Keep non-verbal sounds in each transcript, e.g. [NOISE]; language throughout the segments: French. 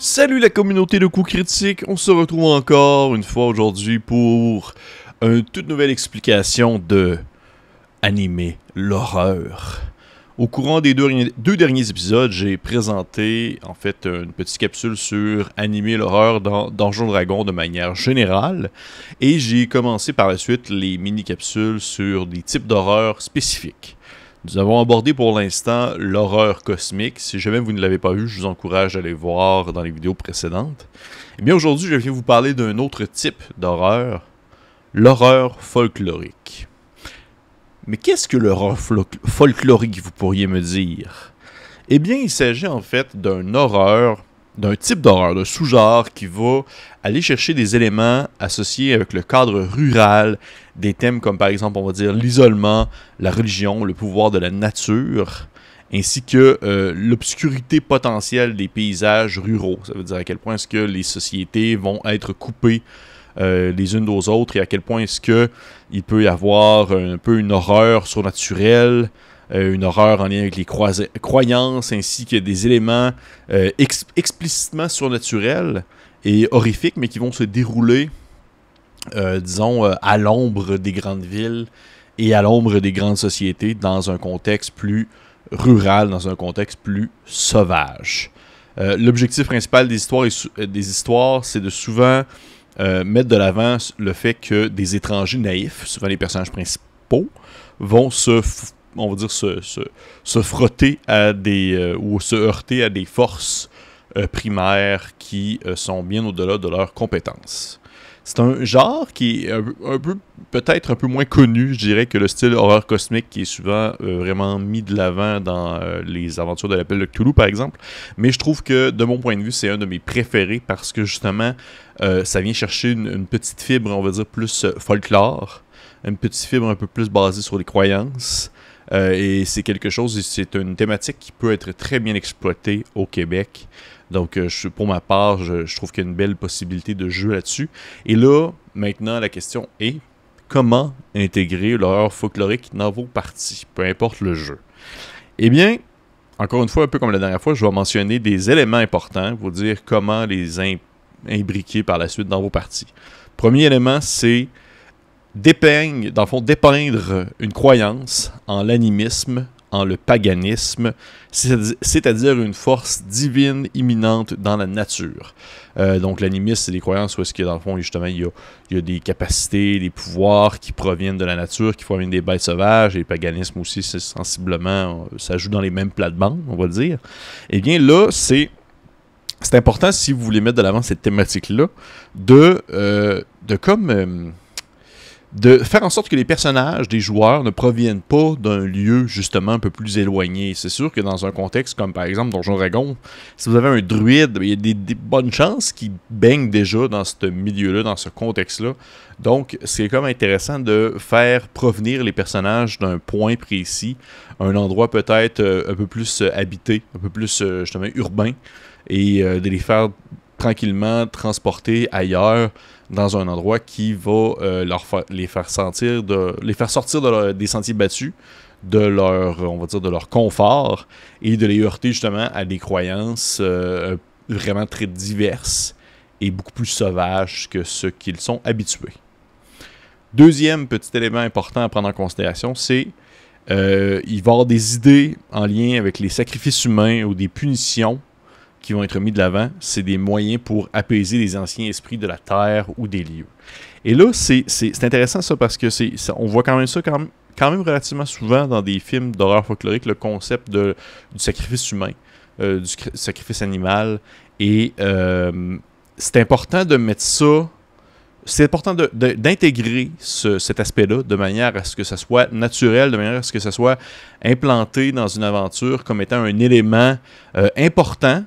Salut la communauté de coups critiques, on se retrouve encore une fois aujourd'hui pour une toute nouvelle explication de animer l'horreur. Au courant des deux, deux derniers épisodes, j'ai présenté en fait une petite capsule sur animer l'horreur dans Donjon Dragon de manière générale et j'ai commencé par la suite les mini-capsules sur des types d'horreur spécifiques. Nous avons abordé pour l'instant l'horreur cosmique. Si jamais vous ne l'avez pas vu, je vous encourage à aller voir dans les vidéos précédentes. Et eh bien aujourd'hui, je vais vous parler d'un autre type d'horreur, l'horreur folklorique. Mais qu'est-ce que l'horreur folklorique, vous pourriez me dire? Eh bien, il s'agit en fait d'un horreur d'un type d'horreur, d'un sous-genre qui va aller chercher des éléments associés avec le cadre rural, des thèmes comme par exemple, on va dire, l'isolement, la religion, le pouvoir de la nature, ainsi que euh, l'obscurité potentielle des paysages ruraux. Ça veut dire à quel point est-ce que les sociétés vont être coupées euh, les unes aux autres et à quel point est-ce que il peut y avoir un peu une horreur surnaturelle, euh, une horreur en lien avec les croyances, ainsi que des éléments euh, explicitement surnaturels et horrifiques, mais qui vont se dérouler, euh, disons, à l'ombre des grandes villes et à l'ombre des grandes sociétés, dans un contexte plus rural, dans un contexte plus sauvage. L'objectif principal des histoires, des histoires c'est de souvent mettre de l'avant le fait que des étrangers naïfs, souvent les personnages principaux, vont se on va dire, se, se, frotter à des. Euh, ou se heurter à des forces euh, primaires qui euh, sont bien au-delà de leurs compétences. C'est un genre qui est un, peu, peut-être un peu moins connu, je dirais, que le style horreur cosmique qui est souvent vraiment mis de l'avant dans les aventures de l'appel de Cthulhu, par exemple. Mais je trouve que, de mon point de vue, c'est un de mes préférés parce que justement, ça vient chercher une, une, petite fibre, on va dire, plus folklore, une petite fibre un peu plus basée sur les croyances. Euh, et c'est quelque chose, c'est une thématique qui peut être très bien exploitée au Québec. Donc, euh, pour ma part, je, trouve qu'il y a une belle possibilité de jeu là-dessus. Et là, maintenant, la question est comment intégrer l'horreur folklorique dans vos parties, peu importe le jeu? Eh bien, encore une fois, un peu comme la dernière fois, je vais mentionner des éléments importants, vous dire comment les imbriquer par la suite dans vos parties. Premier élément, c'est dépeignent, dans le fond, dépeindre une croyance en l'animisme, en le paganisme, c'est-à-dire une force divine imminente dans la nature. Euh, donc l'animisme, c'est des croyances où est-ce que dans le fond, justement, il y, a, des capacités, des pouvoirs qui proviennent de la nature, qui proviennent des bêtes sauvages, et le paganisme aussi, c'est sensiblement, ça joue dans les mêmes plates-bandes, on va dire. Eh bien là, c'est c'est important, si vous voulez mettre de l'avant cette thématique-là, de, euh, de comme... Euh, de faire en sorte que les personnages des joueurs ne proviennent pas d'un lieu justement un peu plus éloigné. C'est sûr que dans un contexte comme par exemple Donjon Dragon, si vous avez un druide, il y a des, bonnes chances qu'il baigne déjà dans ce milieu-là, dans ce contexte-là. Donc c'est comme intéressant de faire provenir les personnages d'un point précis, un endroit peut-être euh, un peu plus euh, habité, un peu plus euh, justement urbain, et de les faire tranquillement transporter ailleurs dans un endroit qui va euh, leur les faire sentir de les faire sortir des sentiers battus de leur on va dire de leur confort et de les heurter justement à des croyances euh, vraiment très diverses et beaucoup plus sauvages que ce qu'ils sont habitués. Deuxième petit élément important à prendre en considération, c'est euh, il va y avoir des idées en lien avec les sacrifices humains ou des punitions qui vont être mis de l'avant, c'est des moyens pour apaiser les anciens esprits de la terre ou des lieux. Et là, c'est intéressant ça parce que c'est on voit quand même ça quand même, quand même relativement souvent dans des films d'horreur folklorique, le concept de, du sacrifice humain, euh, du sacrifice animal. Et euh, c'est important de mettre ça c'est important d'intégrer cet aspect-là de manière à ce que ça soit naturel, de manière à ce que ça soit implanté dans une aventure comme étant un élément euh, important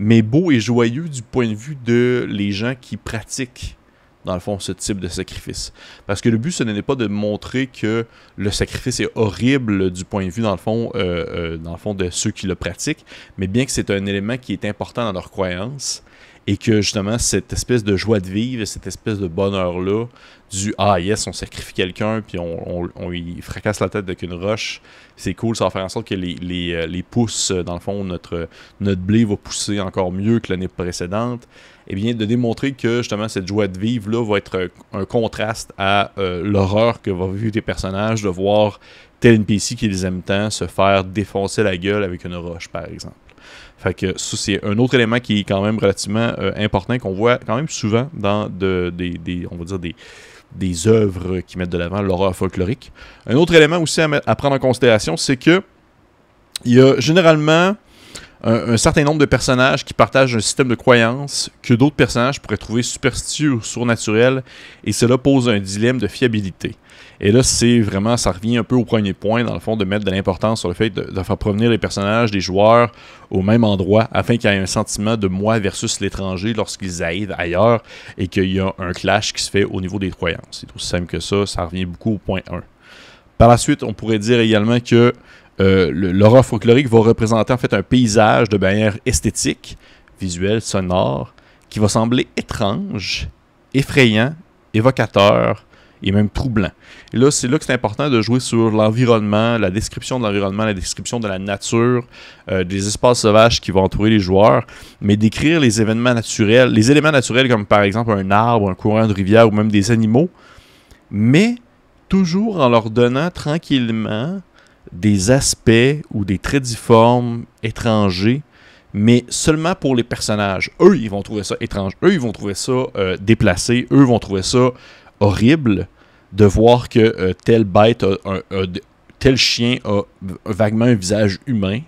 mais beau et joyeux du point de vue de les gens qui pratiquent dans le fond, ce type de sacrifice. Parce que le but, ce n'est pas de montrer que le sacrifice est horrible du point de vue, dans le fond, euh, euh, dans le fond de ceux qui le pratiquent, mais bien que c'est un élément qui est important dans leur croyance et que justement cette espèce de joie de vivre, cette espèce de bonheur-là, du Ah yes, on sacrifie quelqu'un, puis on, on, y fracasse la tête avec une roche, c'est cool, ça va faire en sorte que les, les, euh, les pousses, dans le fond, notre, notre blé va pousser encore mieux que l'année précédente. Et eh bien, de démontrer que justement cette joie de vivre-là va être un, contraste à euh, l'horreur que va vivre tes personnages de voir tel NPC qui les aime tant se faire défoncer la gueule avec une roche, par exemple. Fait que ça, c'est un autre élément qui est quand même relativement euh, important, qu'on voit quand même souvent dans de, des, on va dire des, œuvres qui mettent de l'avant l'horreur folklorique. Un autre élément aussi à, prendre en considération, c'est que il y a généralement un, certain nombre de personnages qui partagent un système de croyances que d'autres personnages pourraient trouver superstitieux ou surnaturels, et cela pose un dilemme de fiabilité. Et là, c'est vraiment, ça revient un peu au premier point, dans le fond, de mettre de l'importance sur le fait de, faire provenir les personnages des joueurs au même endroit afin qu'il y ait un sentiment de moi versus l'étranger lorsqu'ils arrivent ailleurs et qu'il y a un clash qui se fait au niveau des croyances. C'est aussi simple que ça, ça revient beaucoup au point 1. Par la suite, on pourrait dire également que l'horreur folklorique va représenter en fait un paysage de manière esthétique, visuelle, sonore, qui va sembler étrange, effrayant, évocateur, et même troublant. Et là, c'est là que c'est important de jouer sur l'environnement, la description de l'environnement, la description de la nature, euh, des espaces sauvages qui vont entourer les joueurs, mais d'écrire les événements naturels, les éléments naturels comme par exemple un arbre, un courant de rivière ou même des animaux, mais toujours en leur donnant tranquillement des aspects ou des traits difformes étrangers mais seulement pour les personnages. Eux, ils vont trouver ça étrange. Eux, ils vont trouver ça euh, déplacé. Eux vont trouver ça horrible de voir que euh, telle bête, tel chien a vaguement un visage humain,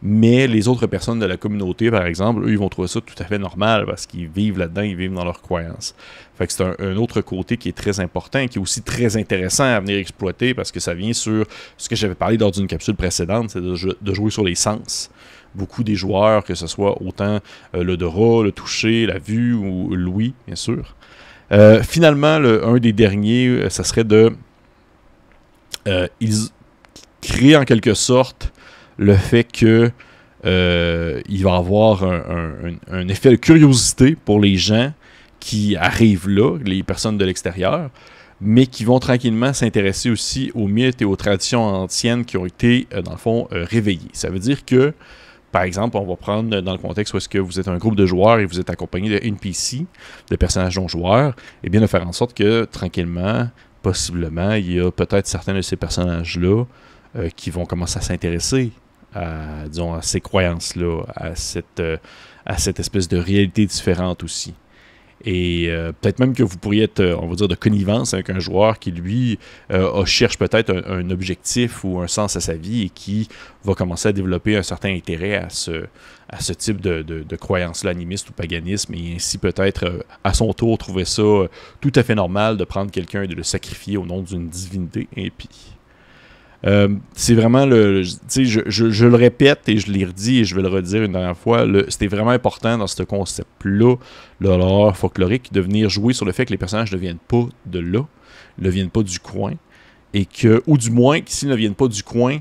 mais les autres personnes de la communauté, par exemple, eux, ils vont trouver ça tout à fait normal parce qu'ils vivent là-dedans, ils vivent dans leur croyance. Fait c'est un, autre côté qui est très important qui est aussi très intéressant à venir exploiter parce que ça vient sur ce que j'avais parlé dans une capsule précédente, c'est de, jouer sur les sens beaucoup des joueurs, que ce soit autant euh, l'odorat, le toucher, la vue ou l'ouïe, bien sûr, euh, finalement, le, un des derniers, euh, ça serait de. Euh, ils créent en quelque sorte le fait que il va avoir un, effet de curiosité pour les gens qui arrivent là, les personnes de l'extérieur, mais qui vont tranquillement s'intéresser aussi aux mythes et aux traditions anciennes qui ont été, dans le fond, réveillées. Ça veut dire que par exemple, on va prendre dans le contexte où est-ce que vous êtes un groupe de joueurs et vous êtes accompagné de NPC, de personnages non joueurs, et eh bien de faire en sorte que tranquillement, possiblement, il y a peut-être certains de ces personnages-là euh, qui vont commencer à s'intéresser à, ces croyances-là, euh, à cette espèce de réalité différente aussi. Et euh, peut-être même que vous pourriez être, euh, on va dire, de connivence avec un joueur qui, lui, euh, cherche peut-être un, objectif ou un sens à sa vie et qui va commencer à développer un certain intérêt à ce, type de croyance-là, animiste ou paganisme, et ainsi peut-être, à son tour, trouver ça tout à fait normal de prendre quelqu'un et de le sacrifier au nom d'une divinité impie. Euh, c'est vraiment le. Je, je, je, le répète et je l'ai redit et je vais le redire une dernière fois. C'était vraiment important dans ce concept-là, l'horreur folklorique, de venir jouer sur le fait que les personnages ne viennent pas de là, ne viennent pas du coin. Et que, ou du moins, s'ils ne viennent pas du coin,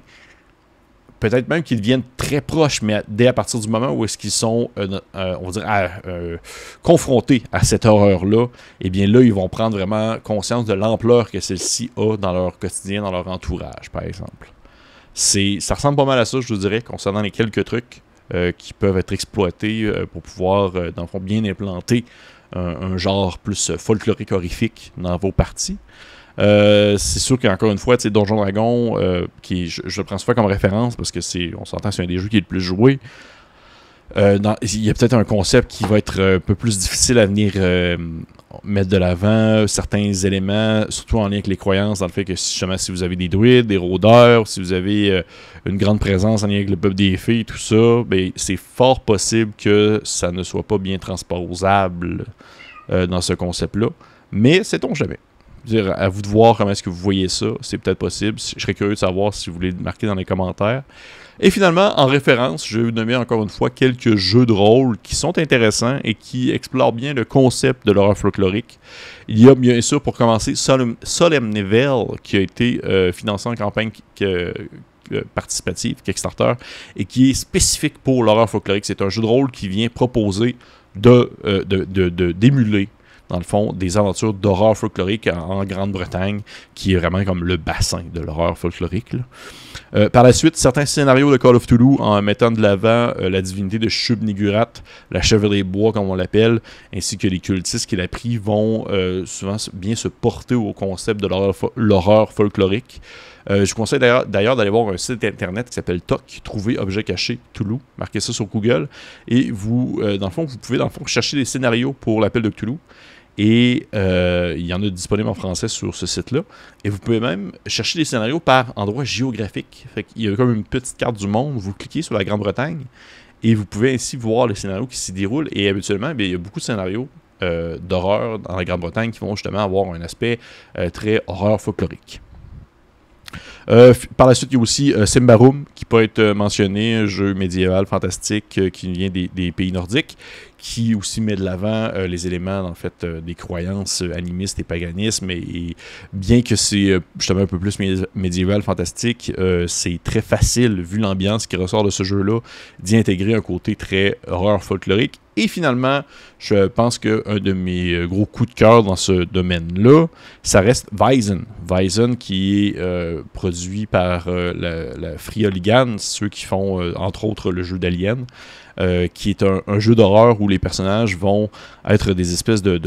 peut-être même qu'ils deviennent très proches, mais dès à partir du moment où est-ce qu'ils sont, euh, euh, on euh, confrontés à cette horreur-là, eh bien là, ils vont prendre vraiment conscience de l'ampleur que celle-ci a dans leur quotidien, dans leur entourage, par exemple. C'est, ça ressemble pas mal à ça, je vous dirais, concernant les quelques trucs qui peuvent être exploités pour pouvoir, bien implanter un genre plus folklorique horrifique dans vos parties. Euh, c'est sûr qu'encore une fois, Donjon Dragon, euh, qui, je, le prends souvent comme référence parce que c'est, on s'entend, c'est un des jeux qui est le plus joué. Euh, il y a peut-être un concept qui va être un peu plus difficile à venir mettre de l'avant, certains éléments, surtout en lien avec les croyances, dans le fait que si, si vous avez des druides, des rôdeurs, si vous avez une grande présence en lien avec le peuple des fées, tout ça, ben, c'est fort possible que ça ne soit pas bien transposable dans ce concept-là. Mais sait-on jamais à vous de voir comment est-ce que vous voyez ça. C'est peut-être possible. Je serais curieux de savoir si vous voulez le marquer dans les commentaires. Et finalement, en référence, je vais vous nommer encore une fois quelques jeux de rôle qui sont intéressants et qui explorent bien le concept de l'horreur folklorique. Il y a bien sûr, pour commencer, Solemn, qui a été euh, financé en campagne euh, participative, Kickstarter, et qui est spécifique pour l'horreur folklorique. C'est un jeu de rôle qui vient proposer de, d'émuler dans le fond, des aventures d'horreur folklorique en, Grande-Bretagne, qui est vraiment comme le bassin de l'horreur folklorique. Euh, par la suite, certains scénarios de Call of Toulouse, en mettant de l'avant euh, la divinité de Shub-Nigurat, la chevalier bois comme on l'appelle, ainsi que les cultistes qui l'a pris, vont euh, souvent bien se porter au concept de l'horreur folklorique. je vous conseille d'ailleurs d'aller voir un site internet qui s'appelle TOC, Trouver Objet Caché Toulouse. Marquez ça sur Google. Et vous, dans le fond, vous pouvez dans le fond chercher des scénarios pour l'appel de Toulouse. Et euh, il y en a disponible en français sur ce site-là. Et vous pouvez même chercher des scénarios par endroit géographique. il y a comme une petite carte du monde. Vous cliquez sur la Grande-Bretagne et vous pouvez ainsi voir les scénarios qui s'y déroulent. Et habituellement, il y a beaucoup de scénarios euh, d'horreur dans la Grande-Bretagne qui vont justement avoir un aspect euh, très horreur folklorique. Par la suite, il y a aussi Simbarum, qui peut être mentionné, un jeu médiéval fantastique qui vient des, pays nordiques, qui aussi met de l'avant euh, les éléments en fait euh, des croyances animistes et paganismes. Et, bien que c'est euh, justement un peu plus médiéval fantastique c'est très facile vu l'ambiance qui ressort de ce jeu là d'y intégrer un côté très horreur folklorique et finalement, je pense qu'un de mes gros coups de cœur dans ce domaine-là, ça reste Weizen. Weizen qui est produit par la, la Frioligan, ceux qui font entre autres le jeu d'Alien. Euh, qui est un, jeu d'horreur où les personnages vont être des espèces de,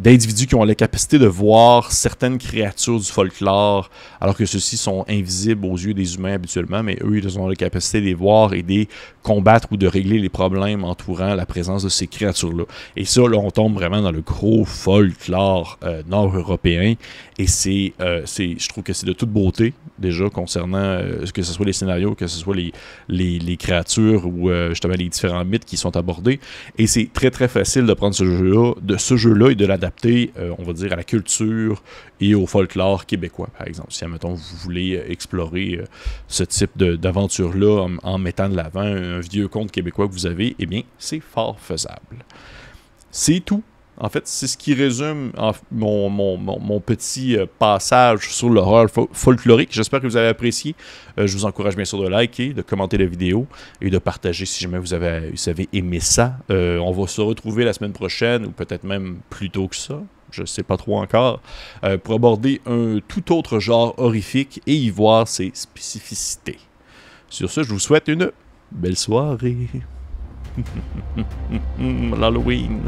d'individus qui ont la capacité de voir certaines créatures du folklore, alors que ceux-ci sont invisibles aux yeux des humains habituellement, mais eux, ils ont la capacité de les voir et de les combattre ou de régler les problèmes entourant la présence de ces créatures-là. Et ça, là, on tombe vraiment dans le gros folklore euh, nord-européen, et c'est, euh, je trouve que c'est de toute beauté, déjà, concernant euh, que ce soit les scénarios, que ce soit les, les, créatures ou justement les différents mythes qui sont abordés. Et c'est très, très facile de prendre ce jeu-là, de ce jeu-là et de l'adapter euh, on va dire, à la culture et au folklore québécois, par exemple. Si, admettons, vous voulez euh, explorer euh, ce type d'aventure-là en, mettant de l'avant un vieux conte québécois que vous avez, eh bien, c'est fort faisable. C'est tout en fait, c'est ce qui résume mon, petit euh, passage sur l'horreur folklorique. J'espère que vous avez apprécié. Euh, je vous encourage bien sûr de liker, de commenter la vidéo et de partager si jamais vous avez, aimé ça. Euh, on va se retrouver la semaine prochaine ou peut-être même plus tôt que ça. Je ne sais pas trop encore, pour aborder un tout autre genre horrifique et y voir ses spécificités. Sur ce, je vous souhaite une belle soirée. [LAUGHS] L'Halloween.